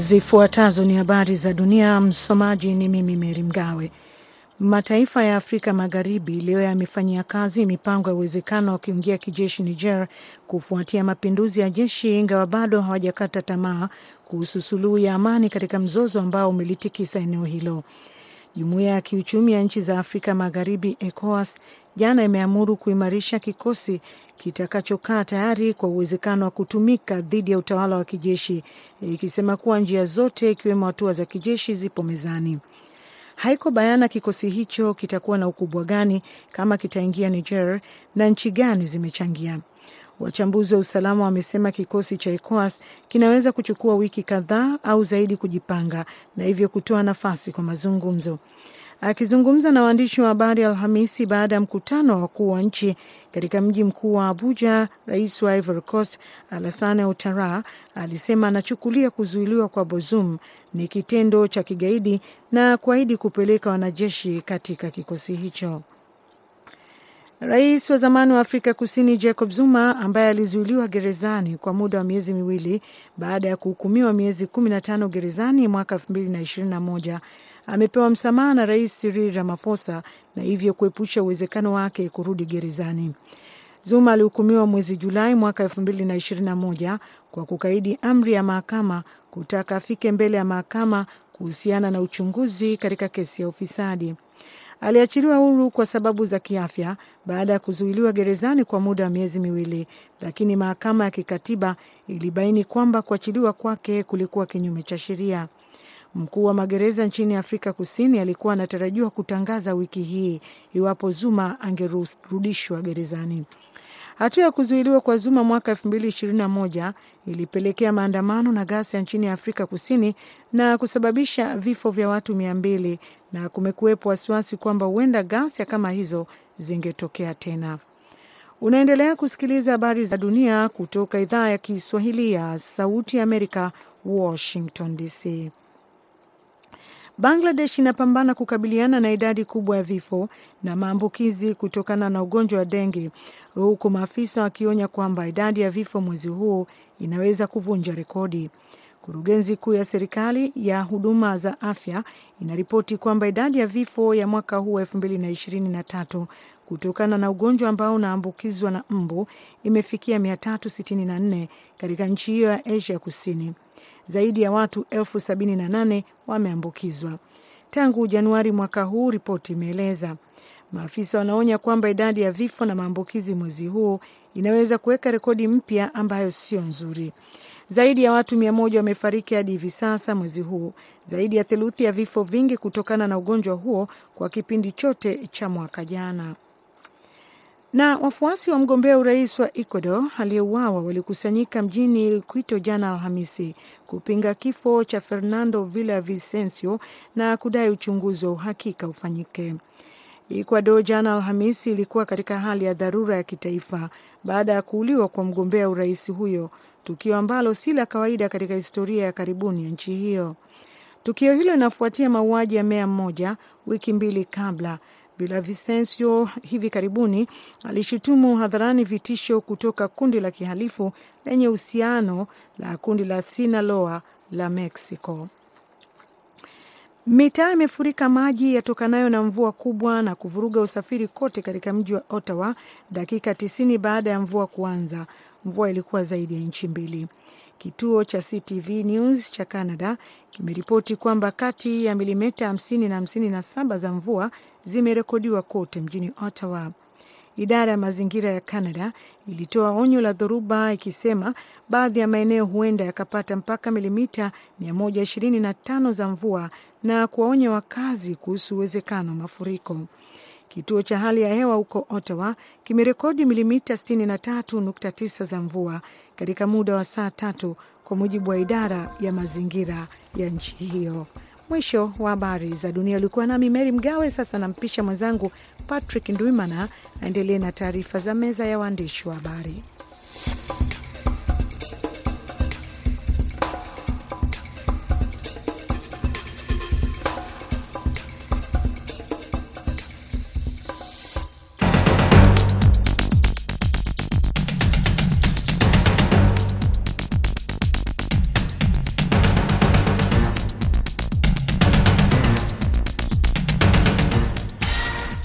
Zifuatazo ni habari za dunia. Msomaji ni mimi Meri Mgawe. Mataifa ya Afrika Magharibi leo yamefanyia kazi mipango ya uwezekano wa kuingia kijeshi Niger kufuatia mapinduzi ya jeshi, ingawa bado hawajakata tamaa kuhusu suluhu ya amani katika mzozo ambao umelitikisa eneo hilo. Jumuiya ya kiuchumi ya nchi za Afrika Magharibi, ECOWAS, jana imeamuru kuimarisha kikosi kitakachokaa tayari kwa uwezekano wa kutumika dhidi ya utawala wa kijeshi, ikisema kuwa njia zote ikiwemo hatua za kijeshi zipo mezani. Haiko bayana kikosi hicho kitakuwa na ukubwa gani, kama kitaingia Niger na nchi gani zimechangia. Wachambuzi wa usalama wamesema kikosi cha ECOWAS kinaweza kuchukua wiki kadhaa au zaidi kujipanga na hivyo kutoa nafasi kwa mazungumzo. Akizungumza na waandishi wa habari Alhamisi baada ya mkutano wa wakuu wa nchi katika mji mkuu wa Abuja, rais wa Ivory Coast Alassane Ouattara alisema anachukulia kuzuiliwa kwa Bazoum ni kitendo cha kigaidi na kuahidi kupeleka wanajeshi katika kikosi hicho. Rais wa zamani wa Afrika Kusini Jacob Zuma, ambaye alizuiliwa gerezani kwa muda wa miezi miwili baada ya kuhukumiwa miezi 15 gerezani mwaka 2021 amepewa msamaha na Rais Cyril Ramaphosa na hivyo kuepusha uwezekano wake kurudi gerezani. Zuma alihukumiwa mwezi Julai mwaka elfu mbili na ishirini na moja kwa kukaidi amri ya mahakama kutaka afike mbele ya mahakama kuhusiana na uchunguzi katika kesi ya ufisadi. Aliachiliwa huru kwa sababu za kiafya baada ya kuzuiliwa gerezani kwa muda wa miezi miwili, lakini mahakama ya kikatiba ilibaini kwamba kuachiliwa kwake kulikuwa kinyume cha sheria. Mkuu wa magereza nchini Afrika Kusini alikuwa anatarajiwa kutangaza wiki hii iwapo Zuma angerudishwa gerezani. Hatua ya kuzuiliwa kwa Zuma mwaka elfu mbili ishirini na moja ilipelekea maandamano na ghasia nchini Afrika Kusini na kusababisha vifo vya watu mia mbili na kumekuwepo wasiwasi kwamba huenda ghasia kama hizo zingetokea tena. Unaendelea kusikiliza habari za dunia kutoka idhaa ya Kiswahili ya Sauti ya Amerika, Washington DC. Bangladesh inapambana kukabiliana na idadi kubwa ya vifo na maambukizi kutokana na ugonjwa wa denge, huku maafisa wakionya kwamba idadi ya vifo mwezi huu inaweza kuvunja rekodi. Kurugenzi kuu ya serikali ya huduma za afya inaripoti kwamba idadi ya vifo ya mwaka huu elfu mbili na ishirini na tatu kutokana na ugonjwa ambao unaambukizwa na mbu imefikia 364 katika nchi hiyo ya Asia Kusini. Zaidi ya watu elfu sabini na nane wameambukizwa tangu Januari mwaka huu, ripoti imeeleza. Maafisa wanaonya kwamba idadi ya vifo na maambukizi mwezi huu inaweza kuweka rekodi mpya ambayo sio nzuri. Zaidi ya watu mia moja wamefariki hadi hivi sasa mwezi huu, zaidi ya theluthi ya vifo vingi kutokana na ugonjwa huo kwa kipindi chote cha mwaka jana. Na wafuasi wa mgombea urais wa Ecuador aliyeuawa walikusanyika mjini Quito jana Alhamisi kupinga kifo cha Fernando Villavicencio na kudai uchunguzi wa uhakika ufanyike. Ecuador jana Alhamisi ilikuwa katika hali ya dharura ya kitaifa baada ya kuuliwa kwa mgombea urais huyo, tukio ambalo si la kawaida katika historia ya karibuni ya nchi hiyo. Tukio hilo linafuatia mauaji ya meya mmoja wiki mbili kabla. Villavicencio hivi karibuni alishutumu hadharani vitisho kutoka kundi la kihalifu lenye uhusiano la kundi la Sinaloa la Mexico. Mitaa imefurika maji yatokanayo na mvua kubwa na kuvuruga usafiri kote katika mji wa Ottawa dakika tisini baada ya mvua kuanza. Mvua ilikuwa zaidi ya inchi mbili. Kituo cha CTV News cha Canada kimeripoti kwamba kati ya milimita 50 na hamsini na saba za mvua zimerekodiwa kote mjini Ottawa. Idara ya mazingira ya Canada ilitoa onyo la dhoruba ikisema baadhi ya maeneo huenda yakapata mpaka milimita 125 za mvua na kuwaonya wakazi kuhusu uwezekano wa mafuriko. Kituo cha hali ya hewa huko Ottawa kimerekodi milimita 63.9 za mvua katika muda wa saa tatu, kwa mujibu wa idara ya mazingira ya nchi hiyo. Mwisho wa habari za dunia. Ulikuwa nami Meri Mgawe. Sasa nampisha mwenzangu Patrick Ndwimana aendelee na taarifa za meza ya waandishi wa habari.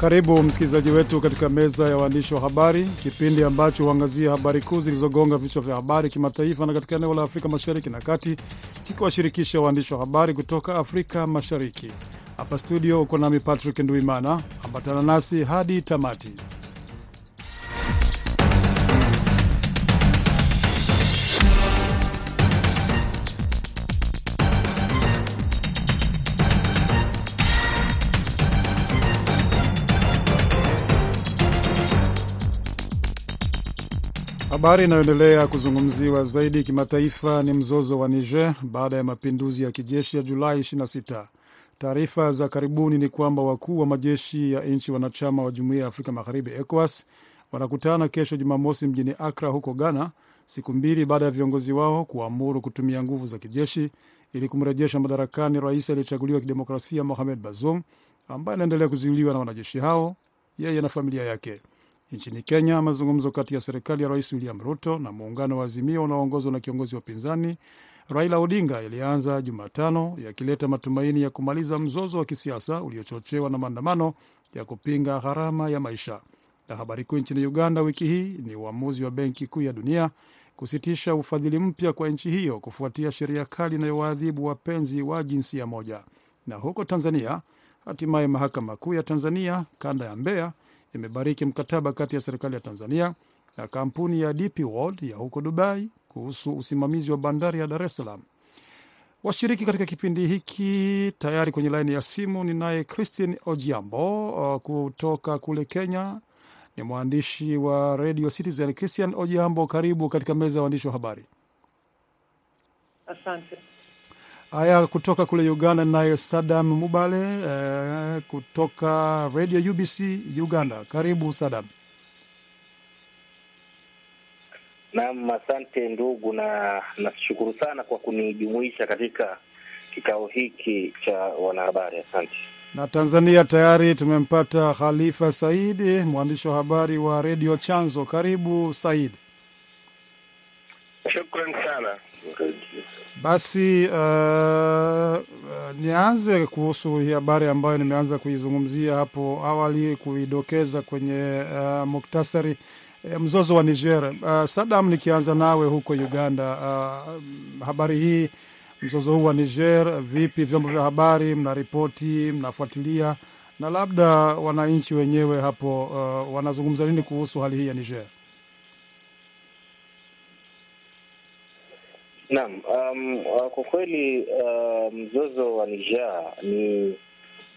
Karibu msikilizaji wetu katika meza ya waandishi wa habari, kipindi ambacho huangazia habari kuu zilizogonga vichwa vya habari kimataifa na katika eneo la Afrika mashariki na kati, kikiwashirikisha waandishi wa habari kutoka Afrika Mashariki. Hapa studio uko nami Patrick Nduimana, ambatana nasi hadi tamati. Habari inayoendelea kuzungumziwa zaidi kimataifa ni mzozo wa Niger baada ya mapinduzi ya kijeshi ya Julai 26. Taarifa za karibuni ni kwamba wakuu wa majeshi ya nchi wanachama wa Jumuiya ya Afrika Magharibi, ECOWAS, wanakutana kesho Jumamosi mjini Akra huko Ghana, siku mbili baada ya viongozi wao kuamuru kutumia nguvu za kijeshi ili kumrejesha madarakani rais aliyechaguliwa kidemokrasia Mohamed Bazoum, ambaye anaendelea kuzuiliwa na wanajeshi hao, yeye na familia yake. Nchini Kenya, mazungumzo kati ya serikali ya rais William Ruto na muungano wa Azimio unaoongozwa na kiongozi wa upinzani Raila Odinga yalianza Jumatano, yakileta matumaini ya kumaliza mzozo wa kisiasa uliochochewa na maandamano ya kupinga gharama ya maisha. Na habari kuu nchini Uganda wiki hii ni uamuzi wa Benki Kuu ya Dunia kusitisha ufadhili mpya kwa nchi hiyo kufuatia sheria kali inayowaadhibu wapenzi wa jinsia moja. Na huko Tanzania, hatimaye mahakama kuu ya Tanzania kanda ya Mbeya imebariki mkataba kati ya serikali ya Tanzania na kampuni ya DP World ya huko Dubai kuhusu usimamizi wa bandari ya Dar es Salaam. Washiriki katika kipindi hiki tayari kwenye laini ya simu ninaye Christine Ojiambo kutoka kule Kenya, ni mwandishi wa Radio Citizen. Christian Ojiambo, karibu katika meza ya waandishi wa habari. Asante. Haya, kutoka kule Uganda naye Sadam Mubale eh, kutoka Radio UBC Uganda. Karibu Sadam. Naam, asante ndugu, na nashukuru sana kwa kunijumuisha katika kikao hiki cha wanahabari. Asante. Na Tanzania tayari tumempata Khalifa Saidi, mwandishi wa habari wa redio Chanzo. Karibu Said. Shukran sana. Basi uh, nianze kuhusu hii habari ambayo nimeanza kuizungumzia hapo awali, kuidokeza kwenye uh, muktasari uh, mzozo wa Niger. Uh, Sadam, nikianza nawe huko Uganda, uh, habari hii, mzozo huu wa Niger, vipi vyombo vya habari mnaripoti, mnafuatilia, na labda wananchi wenyewe hapo uh, wanazungumza nini kuhusu hali hii ya Niger? Naam, um, kwa kweli uh, mzozo wa Niger ni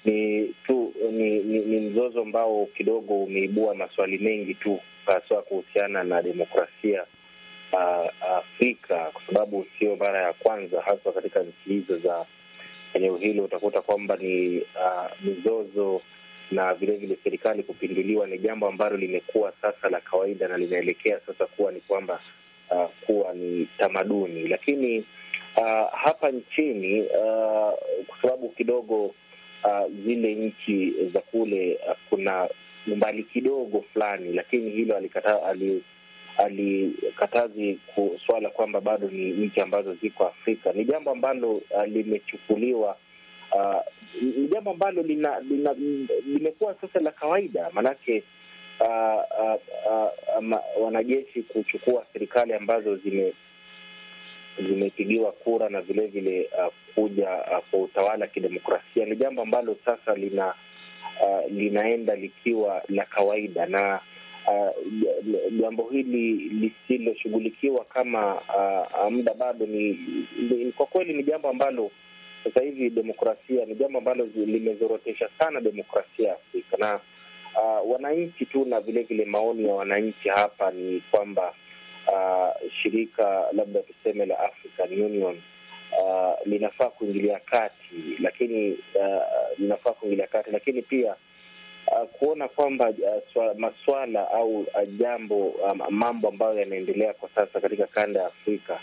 ni tu ni, ni, ni mzozo ambao kidogo umeibua maswali mengi tu haswa kuhusiana na demokrasia uh, Afrika, kwa sababu sio mara ya kwanza haswa katika nchi hizo za eneo hilo. Utakuta kwamba ni uh, mizozo na vilevile serikali kupinduliwa ni jambo ambalo limekuwa sasa la kawaida na linaelekea sasa kuwa ni kwamba Uh, kuwa ni tamaduni, lakini uh, hapa nchini uh, kwa sababu kidogo uh, zile nchi za kule uh, kuna umbali kidogo fulani, lakini hilo alikata, ali, alikatazi swala kwamba bado ni nchi ambazo ziko Afrika. Ni jambo ambalo uh, limechukuliwa uh, ni jambo ambalo limekuwa sasa la kawaida maanake Uh, uh, uh, wanajeshi kuchukua serikali ambazo zime zimepigiwa kura na vilevile uh, kuja uh, kwa utawala wa kidemokrasia. Ni jambo ambalo sasa lina uh, linaenda likiwa la kawaida, na jambo uh, hili lisiloshughulikiwa kama uh, muda bado ni, ni kwa kweli ni jambo ambalo sasa hivi demokrasia ni jambo ambalo limezorotesha sana demokrasia ya Afrika na Uh, wananchi tu na vilevile maoni ya wananchi hapa ni kwamba uh, shirika labda tuseme la African Union uh, linafaa kuingilia kati, lakini uh, linafaa kuingilia kati, lakini pia uh, kuona kwamba uh, maswala au uh, jambo um, mambo ambayo yanaendelea kwa sasa katika kanda ya Afrika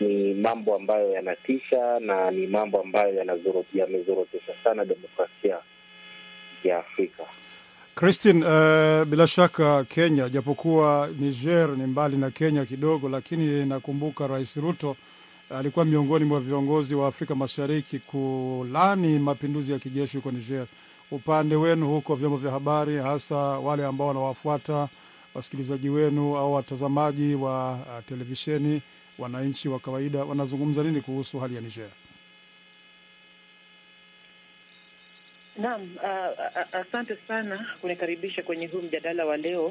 ni mambo ambayo yanatisha na ni mambo ambayo yamezorotesha sana demokrasia ya Afrika. Christine, uh, bila shaka Kenya, japokuwa Niger ni mbali na Kenya kidogo, lakini nakumbuka Rais Ruto alikuwa miongoni mwa viongozi wa Afrika Mashariki kulani mapinduzi ya kijeshi huko Niger. upande wenu huko vyombo vya habari, hasa wale ambao wanawafuata wasikilizaji wenu au watazamaji wa uh, televisheni, wananchi wa kawaida wanazungumza nini kuhusu hali ya Niger? Naam, uh, asante sana kunikaribisha kwenye huu mjadala wa leo.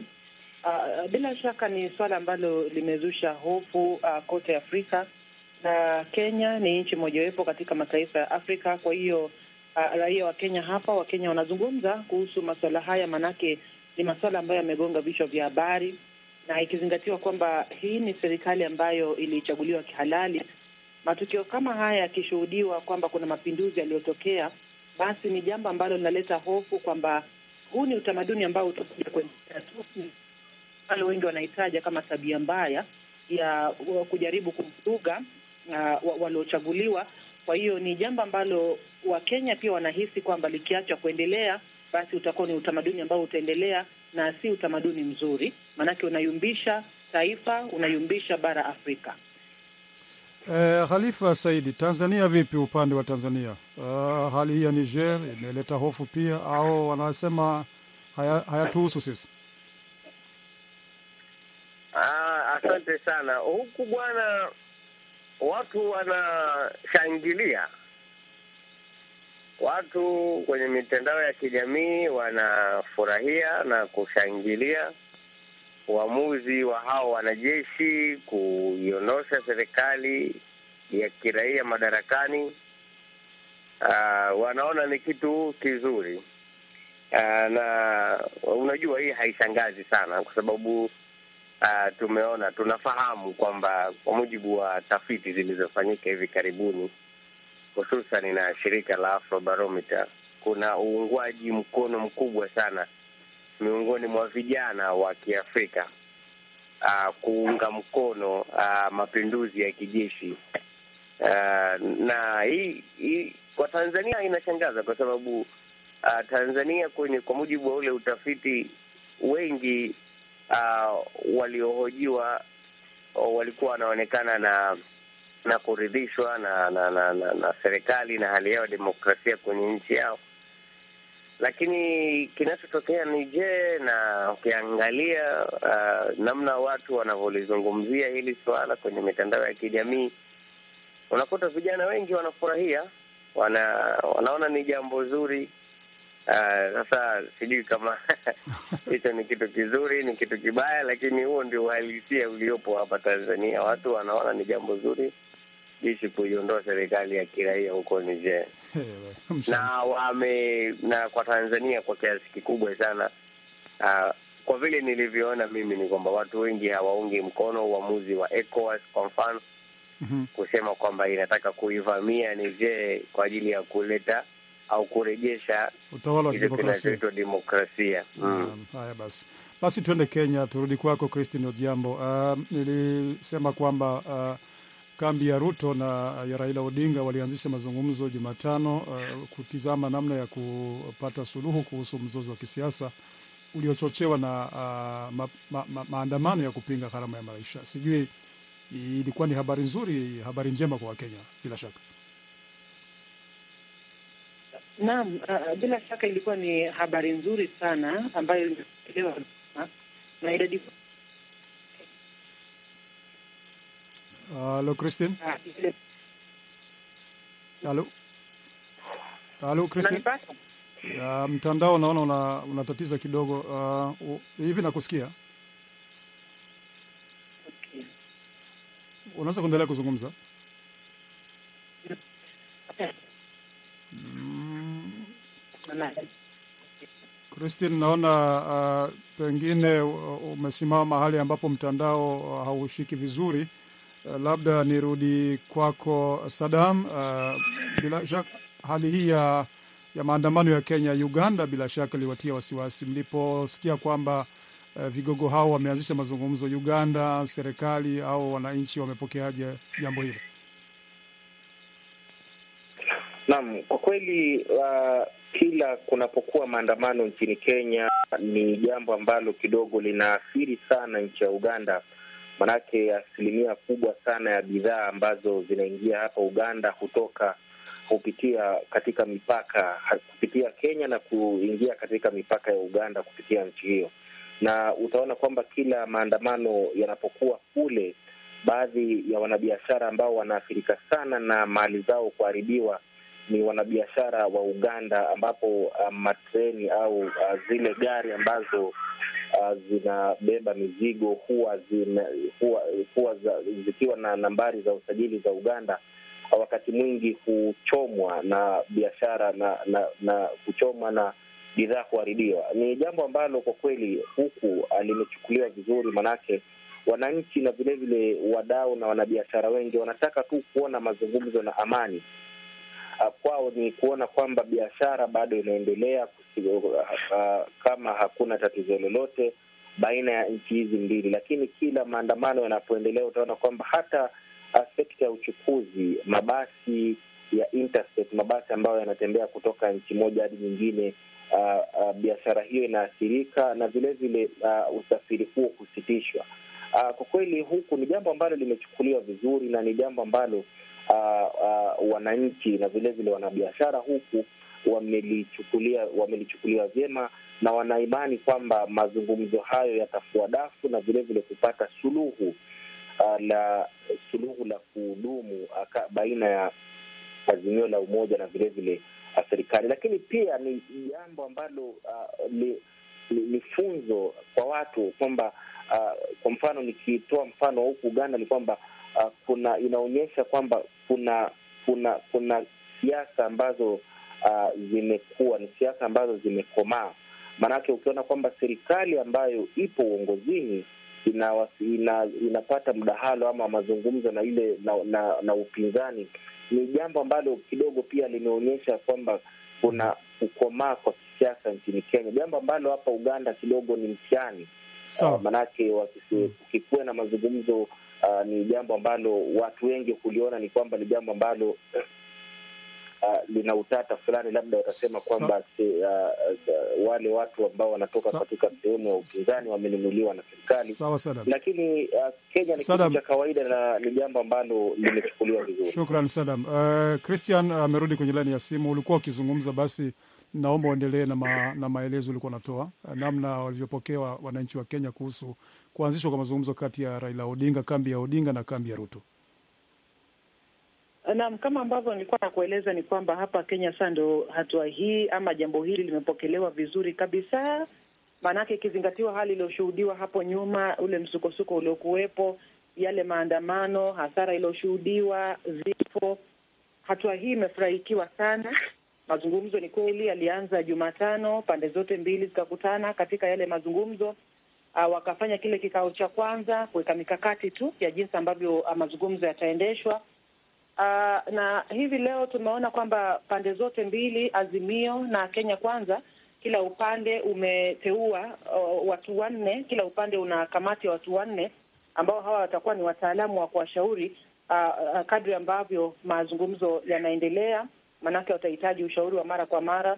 Uh, bila shaka ni suala ambalo limezusha hofu uh, kote Afrika na Kenya ni nchi mojawapo katika mataifa ya Afrika. Kwa hiyo uh, raia wa Kenya hapa, Wakenya wanazungumza kuhusu masuala haya, maanake ni masuala ambayo yamegonga vichwa vya habari, na ikizingatiwa kwamba hii ni serikali ambayo ilichaguliwa kihalali, matukio kama haya yakishuhudiwa kwamba kuna mapinduzi yaliyotokea basi ni jambo ambalo linaleta hofu kwamba huu ni utamaduni ambao utakuja kuendelea tu, ambalo wengi wanahitaja kama tabia mbaya ya kujaribu kumvuruga uh, waliochaguliwa. Kwa hiyo ni jambo ambalo Wakenya pia wanahisi kwamba likiachwa kuendelea, basi utakuwa ni utamaduni ambao utaendelea na si utamaduni mzuri, maanake unayumbisha taifa, unayumbisha bara Afrika. Eh, Khalifa Saidi, Tanzania vipi? Upande wa Tanzania, uh, hali hii ya Niger imeleta hofu pia au wanasema hayatuhusu haya sisi? Ah, asante sana. Huku bwana, watu wanashangilia, watu kwenye mitandao ya kijamii wanafurahia na kushangilia uamuzi wa hao wanajeshi kuiondosha serikali ya kiraia madarakani. Uh, wanaona ni kitu kizuri uh, na unajua hii haishangazi sana kwa sababu uh, tumeona tunafahamu kwamba kwa mujibu wa tafiti zilizofanyika hivi karibuni hususan na shirika la Afrobarometer kuna uungwaji mkono mkubwa sana miongoni mwa vijana wa Kiafrika uh, kuunga mkono uh, mapinduzi ya kijeshi. Uh, na hii, hii kwa Tanzania inashangaza kwa sababu uh, Tanzania kwenye kwa mujibu wa ule utafiti wengi uh, waliohojiwa walikuwa wanaonekana na na kuridhishwa na na, na, na na serikali na hali yao ya demokrasia kwenye nchi yao lakini kinachotokea ni je, na ukiangalia uh, namna watu wanavyolizungumzia hili suala kwenye mitandao ya kijamii, unakuta vijana wengi wanafurahia, wana wanaona ni jambo zuri. Sasa uh, sijui kama hicho ni kitu kizuri, ni kitu kibaya, lakini huo ndio uhalisia uliopo hapa Tanzania. Watu wanaona ni jambo zuri jeshi kuiondoa serikali ya kiraia huko Niger na wame na kwa Tanzania kwa kiasi kikubwa sana uh, kwa vile nilivyoona mimi ni kwamba watu wengi hawaungi mkono uamuzi wa ECOWAS kwa mfano mm -hmm. kusema kwamba inataka kuivamia Niger kwa ajili ya kuleta au kurejesha utawala wa kidemokrasia demokrasia. Mm. Haya basi basi, tuende Kenya, turudi kwako Christine Odhiambo. Uh, nilisema kwamba uh, kambi ya Ruto na ya Raila Odinga walianzisha mazungumzo Jumatano uh, kutizama namna ya kupata suluhu kuhusu mzozo wa kisiasa uliochochewa na uh, ma, ma, ma, maandamano ya kupinga gharama ya maisha. Sijui ilikuwa ni habari nzuri, habari njema kwa Wakenya bila shaka. Naam, uh, bila shaka ilikuwa ni habari nzuri sana ambayo imepokelewa na idadi Halo Christine. Halo. Halo Christine. Ya, mtandao naona una, unatatiza kidogo uh, hivi nakusikia. Okay. Unaweza kuendelea kuzungumza? Mm. Christine, naona uh, pengine umesimama mahali ambapo mtandao uh, haushiki vizuri. Uh, labda nirudi kwako Sadam. Uh, bila shaka hali hii ya, ya maandamano ya Kenya, Uganda bila shaka iliwatia wasiwasi mliposikia kwamba uh, vigogo hao wameanzisha mazungumzo Uganda. Serikali au wananchi wamepokeaje jambo hilo? Naam, kwa kweli uh, kila kunapokuwa maandamano nchini Kenya ni jambo ambalo kidogo linaathiri sana nchi ya Uganda manake asilimia kubwa sana ya bidhaa ambazo zinaingia hapa Uganda hutoka kupitia katika mipaka kupitia Kenya na kuingia katika mipaka ya Uganda kupitia nchi hiyo, na utaona kwamba kila maandamano yanapokuwa kule, baadhi ya wanabiashara ambao wanaathirika sana na mali zao kuharibiwa ni wanabiashara wa Uganda, ambapo uh, matreni au uh, zile gari ambazo uh, zinabeba mizigo huwa zina, huwa, huwa za, zikiwa na nambari za usajili za Uganda wakati mwingi huchomwa na biashara na na, na kuchomwa na bidhaa kuharibiwa. Ni jambo ambalo kwa kweli huku limechukuliwa vizuri, manake wananchi na vilevile wadau na wanabiashara wengi wanataka tu kuona mazungumzo na amani. Kwao ni kuona kwamba biashara bado inaendelea kama hakuna tatizo lolote baina ya nchi hizi mbili, lakini kila maandamano yanapoendelea utaona kwamba hata sekta ya uchukuzi, mabasi ya interstate, mabasi ambayo yanatembea kutoka nchi moja hadi nyingine, uh, uh, biashara hiyo inaathirika na vilevile uh, usafiri huo kusitishwa. Uh, kwa kweli huku ni jambo ambalo limechukuliwa vizuri na ni jambo ambalo uh, uh, wananchi na vilevile wanabiashara huku wamelichukulia wamelichukulia vyema na wanaimani kwamba mazungumzo hayo yatafua dafu na vilevile kupata suluhu Uh, la suluhu la kudumu uh, baina ya Azimio la Umoja na vilevile uh, serikali. Lakini pia ni jambo ambalo uh, ni, funzo kwa watu kwamba uh, kwa mfano nikitoa mfano huku Uganda ni kwamba uh, kuna inaonyesha kwamba kuna kuna kuna siasa ambazo uh, zimekuwa ni siasa ambazo zimekomaa, maanake ukiona kwamba serikali ambayo ipo uongozini ina, ina, inapata mdahalo ama mazungumzo na ile na, na, na upinzani, ni jambo ambalo kidogo pia limeonyesha kwamba kuna kukomaa kwa kisiasa nchini Kenya, jambo ambalo hapa Uganda kidogo ni mtihani. Uh, manake ukikuwa na mazungumzo uh, ni jambo ambalo watu wengi kuliona ni kwamba ni jambo ambalo Uh, lina utata fulani, labda watasema kwamba uh, uh, wale watu ambao wanatoka katika sehemu ya upinzani wamenunuliwa na serikali. Sawa Sadam, lakini uh, Kenya ni kitu cha kawaida na ni jambo ambalo limechukuliwa vizuri. Shukran Sadam. Uh, Christian amerudi uh, kwenye laini ya simu. Ulikuwa ukizungumza, basi naomba uendelee na, ma, na maelezo ulikuwa unatoa namna walivyopokewa wananchi wa Kenya kuhusu kuanzishwa kwa mazungumzo kati ya Raila Odinga, kambi ya Odinga na kambi ya Ruto. Naam, kama ambavyo nilikuwa nakueleza ni kwamba hapa Kenya sasa ndo hatua hii ama jambo hili limepokelewa vizuri kabisa, maanake ikizingatiwa hali iliyoshuhudiwa hapo nyuma, ule msukosuko uliokuwepo, yale maandamano, hasara iliyoshuhudiwa, vifo. Hatua hii imefurahikiwa sana. Mazungumzo ni kweli yalianza Jumatano, pande zote mbili zikakutana katika yale mazungumzo. Uh, wakafanya kile kikao cha kwanza kuweka mikakati tu ya jinsi ambavyo uh, mazungumzo yataendeshwa. Uh, na hivi leo tumeona kwamba pande zote mbili, Azimio na Kenya Kwanza, kila upande umeteua uh, watu wanne. Kila upande una kamati ya watu wanne ambao hawa watakuwa ni wataalamu wa kuwashauri uh, kadri ambavyo mazungumzo yanaendelea, maanake watahitaji ushauri wa mara kwa mara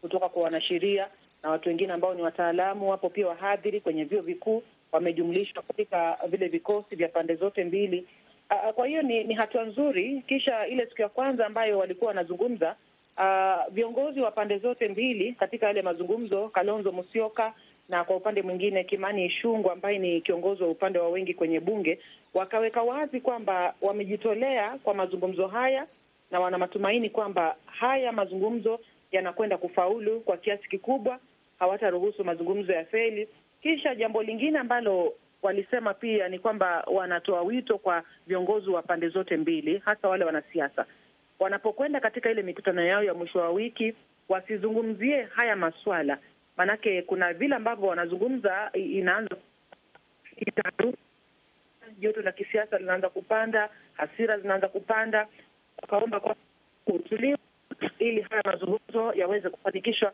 kutoka kwa wanasheria na watu wengine ambao ni wataalamu. Wapo pia wahadhiri kwenye vyuo vikuu wamejumlishwa katika vile vikosi vya pande zote mbili. Uh, kwa hiyo ni, ni hatua nzuri. Kisha ile siku ya kwanza ambayo walikuwa wanazungumza uh, viongozi wa pande zote mbili katika yale mazungumzo, Kalonzo Musyoka na kwa upande mwingine Kimani Ichung'wah ambaye ni kiongozi wa upande wa wengi kwenye bunge, wakaweka wazi kwamba wamejitolea kwa mazungumzo haya na wana matumaini kwamba haya mazungumzo yanakwenda kufaulu kwa kiasi kikubwa, hawataruhusu mazungumzo ya feli. Kisha jambo lingine ambalo walisema pia ni kwamba wanatoa wito kwa viongozi wa pande zote mbili, hasa wale wanasiasa, wanapokwenda katika ile mikutano yao ya mwisho wa wiki, wasizungumzie haya maswala, maanake kuna vile ambavyo wanazungumza, inaanza joto la kisiasa linaanza kupanda, hasira zinaanza kupanda. Wakaomba kwa utulivu ili haya mazungumzo yaweze kufanikishwa.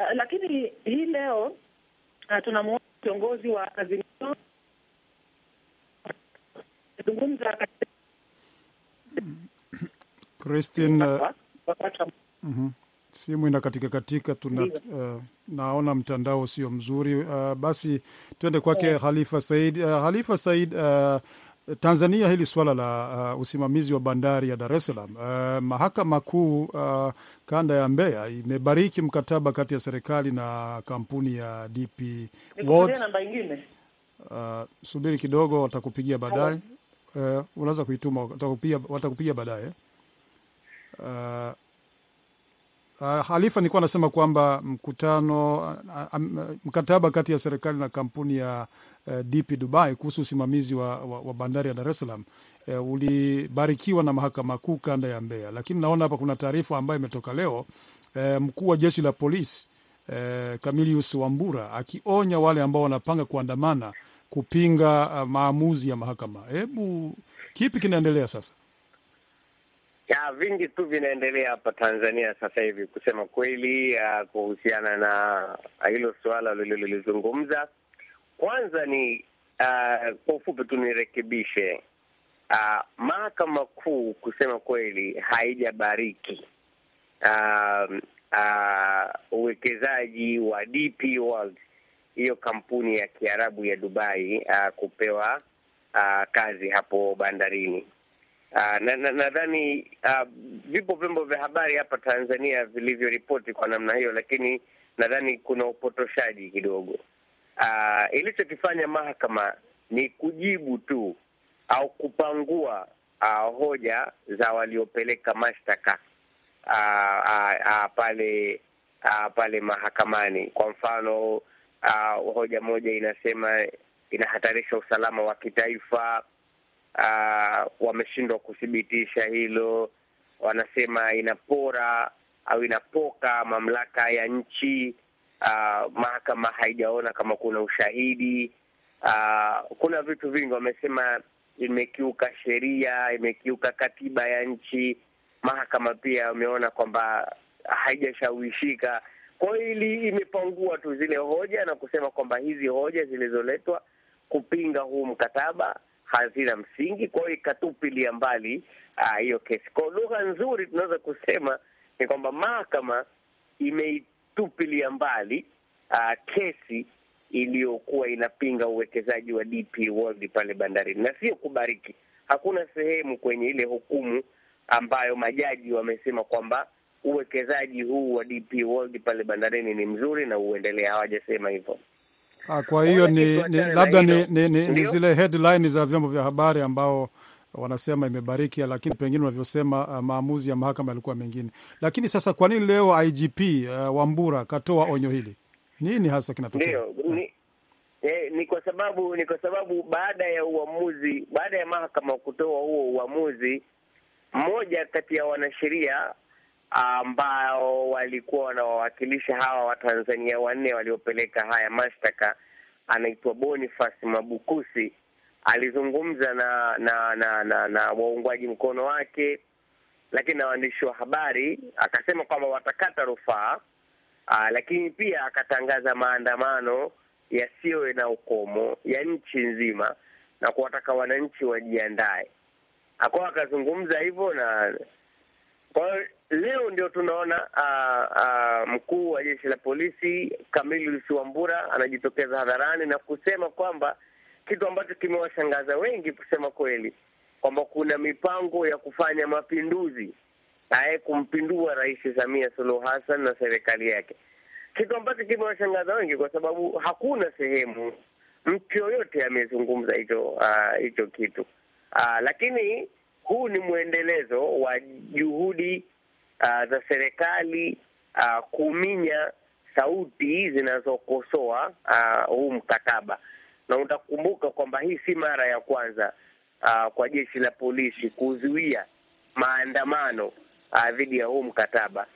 Uh, lakini hii leo uh, tunamwona kiongozi wa Azimio zungumza Christine, uh. Simu ina katika katika tuna uh, naona mtandao sio mzuri uh, basi tuende kwake yeah. Halifa Said uh, Halifa Said uh, Tanzania, hili suala la uh, usimamizi wa bandari ya Dar es Salaam, uh, mahakama kuu uh, kanda ya Mbeya imebariki mkataba kati ya serikali na kampuni ya DP World. Uh, subiri kidogo, watakupigia baadaye. Uh, unaweza kuituma, watakupigia baadaye. Uh, uh, Halifa, nilikuwa anasema kwamba mkutano uh, um, mkataba kati ya serikali na kampuni ya uh, DP Dubai kuhusu usimamizi wa, wa, wa bandari ya Dar es Salaam uh, ulibarikiwa na mahakama kuu kanda ya Mbeya, lakini naona hapa kuna taarifa ambayo imetoka leo uh, mkuu wa jeshi la polisi uh, Camilius Wambura akionya wale ambao wanapanga kuandamana kupinga uh, maamuzi ya mahakama. Hebu kipi kinaendelea sasa? Ya, vingi tu vinaendelea hapa Tanzania sasa hivi kusema kweli, uh, kuhusiana na hilo suala lililolizungumza. Kwanza ni uh, kwa ufupi tu nirekebishe, uh, mahakama kuu kusema kweli haijabariki uh, uh, uwekezaji wa DP World, hiyo kampuni ya Kiarabu ya Dubai uh, kupewa uh, kazi hapo bandarini. Uh, na nadhani na uh, vipo vyombo vya habari hapa Tanzania vilivyoripoti kwa namna hiyo, lakini nadhani kuna upotoshaji kidogo. Uh, ilichokifanya mahakama ni kujibu tu au kupangua uh, hoja za waliopeleka mashtaka uh, pale uh, pale mahakamani. Kwa mfano uh, hoja moja inasema inahatarisha usalama wa kitaifa. Uh, wameshindwa kuthibitisha hilo. Wanasema inapora au inapoka mamlaka ya nchi. Uh, mahakama haijaona kama kuna ushahidi. Uh, kuna vitu vingi wamesema, imekiuka sheria, imekiuka katiba ya nchi. Mahakama pia wameona kwamba haijashawishika. Kwa hiyo ili imepangua tu zile hoja na kusema kwamba hizi hoja zilizoletwa kupinga huu mkataba hazina msingi, kwa hiyo ikatupilia mbali hiyo uh, kesi. Kwa lugha nzuri tunaweza kusema ni kwamba mahakama imeitupilia mbali aa, kesi iliyokuwa inapinga uwekezaji wa DP World pale bandarini, na sio kubariki. Hakuna sehemu kwenye ile hukumu ambayo majaji wamesema kwamba uwekezaji huu wa DP World pale bandarini ni mzuri na uendelee. Hawajasema hivyo. Ah, kwa hiyo ni, ni labda ni, ni, ni, ni zile headline za vyombo vya habari ambao wanasema imebariki, lakini pengine unavyosema uh, maamuzi ya mahakama yalikuwa mengine. Lakini sasa kwa nini leo IGP uh, Wambura katoa onyo hili? Nini hasa kinatokea? Eh, ni kwa sababu ni kwa sababu baada ya uamuzi, baada ya mahakama kutoa huo uamuzi, mmoja kati ya wanasheria ambao walikuwa wanawawakilisha hawa Watanzania wanne waliopeleka haya mashtaka, anaitwa Boniface Mabukusi, alizungumza na na na na, na waungwaji mkono wake, lakini na waandishi wa habari, akasema kwamba watakata rufaa, lakini pia akatangaza maandamano yasiyo na ukomo ya nchi nzima na kuwataka wananchi wajiandae. Akawa akazungumza hivyo na kwa hiyo leo ndio tunaona uh, uh, mkuu wa jeshi la polisi Camillus Wambura anajitokeza hadharani na kusema kwamba kitu ambacho kimewashangaza wengi kusema kweli, kwamba kuna mipango ya kufanya mapinduzi aye kumpindua Rais Samia Suluhu Hassan na serikali yake, kitu ambacho kimewashangaza wengi kwa sababu hakuna sehemu mtu yoyote amezungumza hicho hicho uh, kitu. Uh, lakini huu ni mwendelezo wa juhudi uh, za serikali uh, kuminya sauti zinazokosoa uh, huu mkataba, na utakumbuka kwamba hii si mara ya kwanza uh, kwa jeshi la polisi kuzuia maandamano dhidi uh, ya huu mkataba.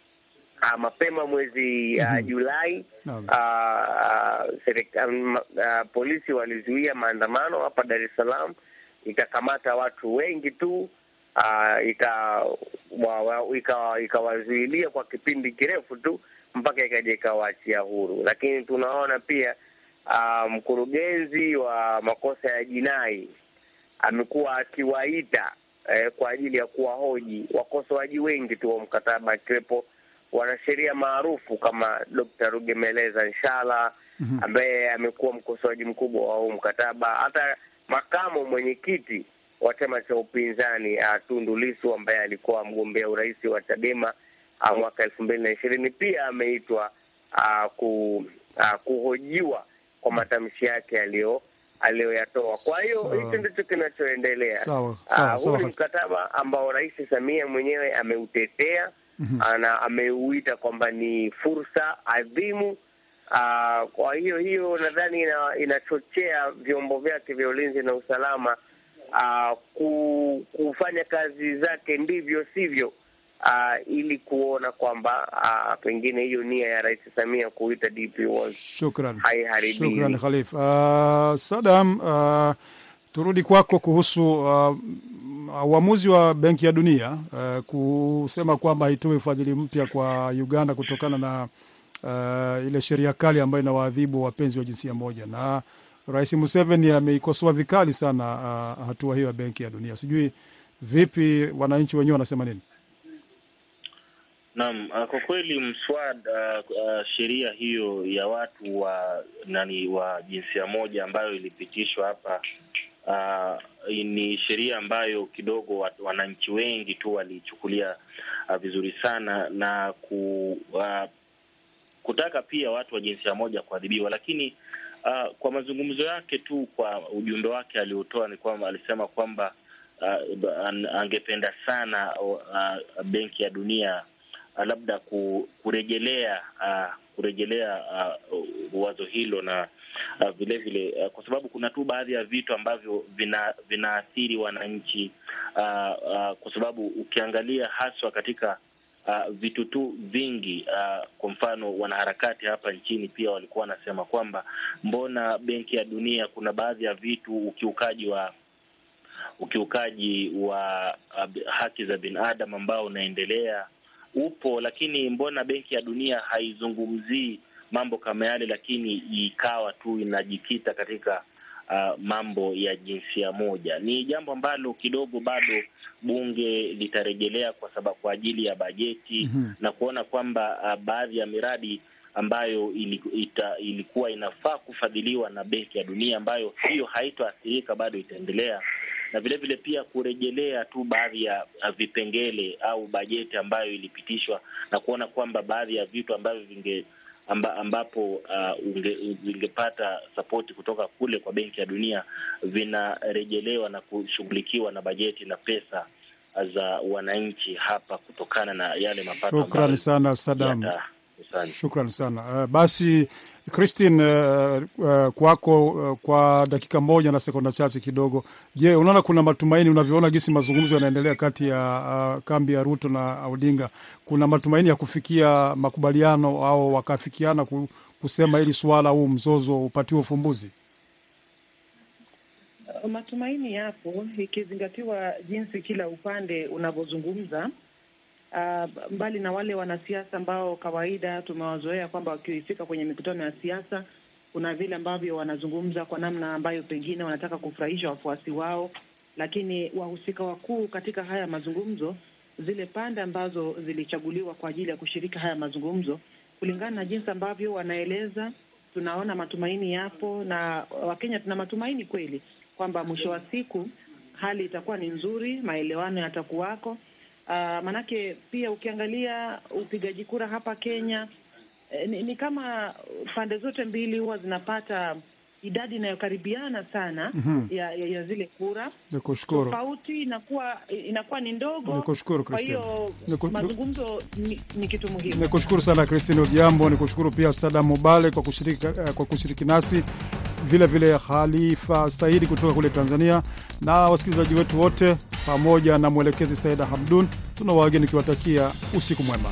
Uh, mapema mwezi uh, Julai uh, uh, serika, uh, uh, polisi walizuia maandamano hapa Dar es Salaam. Ikakamata watu wengi tu uh, ikawazuilia ika kwa kipindi kirefu tu mpaka ikaja ikawaachia huru. Lakini tunaona pia uh, mkurugenzi wa makosa ya jinai amekuwa akiwaita eh, kwa ajili ya kuwahoji wakosoaji wengi tu wa mkataba akiwepo wanasheria maarufu kama Dr. Rugemeleza Nshala ambaye amekuwa mkosoaji mkubwa wa huu mkataba hata makamo mwenyekiti wa chama cha upinzani uh, Tundu Lissu ambaye alikuwa mgombea urais wa Chadema uh, mwaka elfu mbili na ishirini pia ameitwa uh, ku, uh, kuhojiwa kwa matamshi yake aliyo aliyoyatoa. Kwa hiyo hicho ndicho kinachoendelea. Ah, huu ni mkataba ambao Rais Samia mwenyewe ameutetea na ameuita kwamba ni fursa adhimu. Aa, kwa hiyo hiyo nadhani ina, inachochea vyombo vyake vya ulinzi na usalama ku, kufanya kazi zake ndivyo sivyo, uh, ili kuona kwamba uh, pengine hiyo nia ya Rais Samia kuita DP World Shukran, haiharibiwi. shukran Khalif. Uh, Sadam, uh, turudi kwako kuhusu uh, uamuzi wa Benki ya Dunia uh, kusema kwamba haitoi ufadhili mpya kwa Uganda kutokana na uh, ile sheria kali ambayo inawaadhibu wapenzi wa jinsia moja, na Rais Museveni ameikosoa vikali sana uh, hatua hiyo ya Benki ya Dunia. Sijui vipi wananchi wenyewe wanasema nini? Naam, uh, kwa kweli mswada uh, sheria hiyo ya watu wa nani wa jinsia moja ambayo ilipitishwa hapa uh, ni sheria ambayo kidogo wananchi wengi tu walichukulia uh, vizuri sana na ku, uh, kutaka pia watu wa jinsia moja kuadhibiwa, lakini uh, kwa mazungumzo yake tu, kwa ujumbe wake aliotoa ni kwamba alisema kwamba uh, angependa sana uh, Benki ya Dunia uh, labda ku, kurejelea uh, kurejelea uh, wazo hilo na uh, vile vile uh, kwa sababu kuna tu baadhi ya vitu ambavyo vina vinaathiri wananchi uh, uh, kwa sababu ukiangalia haswa katika uh, vitu tu vingi. Uh, kwa mfano wanaharakati hapa nchini pia walikuwa wanasema kwamba mbona Benki ya Dunia kuna baadhi ya vitu ukiukaji wa ukiukaji wa uh, haki za binadamu ambao unaendelea upo, lakini mbona Benki ya Dunia haizungumzii mambo kama yale, lakini ikawa tu inajikita katika uh, mambo ya jinsia moja. Ni jambo ambalo kidogo bado bunge litarejelea kwa sababu kwa ajili ya bajeti Mhm. na kuona kwamba uh, baadhi ya miradi ambayo iliku, ita, ilikuwa inafaa kufadhiliwa na Benki ya Dunia ambayo hiyo haitoathirika bado itaendelea na vile vile pia kurejelea tu baadhi ya vipengele au bajeti ambayo ilipitishwa na kuona kwamba baadhi ya vitu ambavyo vinge amba, ambapo uh, unge, vingepata sapoti kutoka kule kwa Benki ya Dunia vinarejelewa na kushughulikiwa na bajeti na pesa za wananchi hapa kutokana na yale mapato Shukrani sana Sadam. shukrani sana. Uh, basi Christine, uh, uh, kwako uh, kwa dakika moja na sekonda chache kidogo. Je, unaona kuna matumaini, unavyoona jinsi mazungumzo yanaendelea kati ya uh, kambi ya Ruto na Odinga, kuna matumaini ya kufikia makubaliano au wakafikiana kusema ili suala au mzozo upatiwe ufumbuzi? Matumaini yapo ikizingatiwa jinsi kila upande unavyozungumza. Uh, mbali na wale wanasiasa ambao kawaida tumewazoea kwamba wakifika kwenye mikutano ya siasa, kuna vile ambavyo wanazungumza kwa namna ambayo pengine wanataka kufurahisha wafuasi wao, lakini wahusika wakuu katika haya mazungumzo, zile pande ambazo zilichaguliwa kwa ajili ya kushiriki haya mazungumzo, kulingana na jinsi ambavyo wanaeleza, tunaona matumaini yapo, na Wakenya tuna matumaini kweli kwamba mwisho wa siku hali itakuwa ni nzuri, maelewano yatakuwako. Uh, manake pia ukiangalia upigaji kura hapa Kenya eh, ni, ni kama pande zote mbili huwa zinapata idadi inayokaribiana sana Mhm. ya, ya, ya zile kura. Nikushukuru, Tofauti inakuwa inakuwa ni ndogo. nikushukuru Kwa hiyo Niku- mazungumzo ni, ni kitu muhimu. Nikushukuru sana Christine Odiambo, nikushukuru pia Sada Mubale kwa kushiriki, kwa kushiriki nasi vile vile Khalifa Saidi kutoka kule Tanzania na wasikilizaji wetu wote pamoja na mwelekezi Saida Hamdun, tuna wageni nikiwatakia usiku mwema.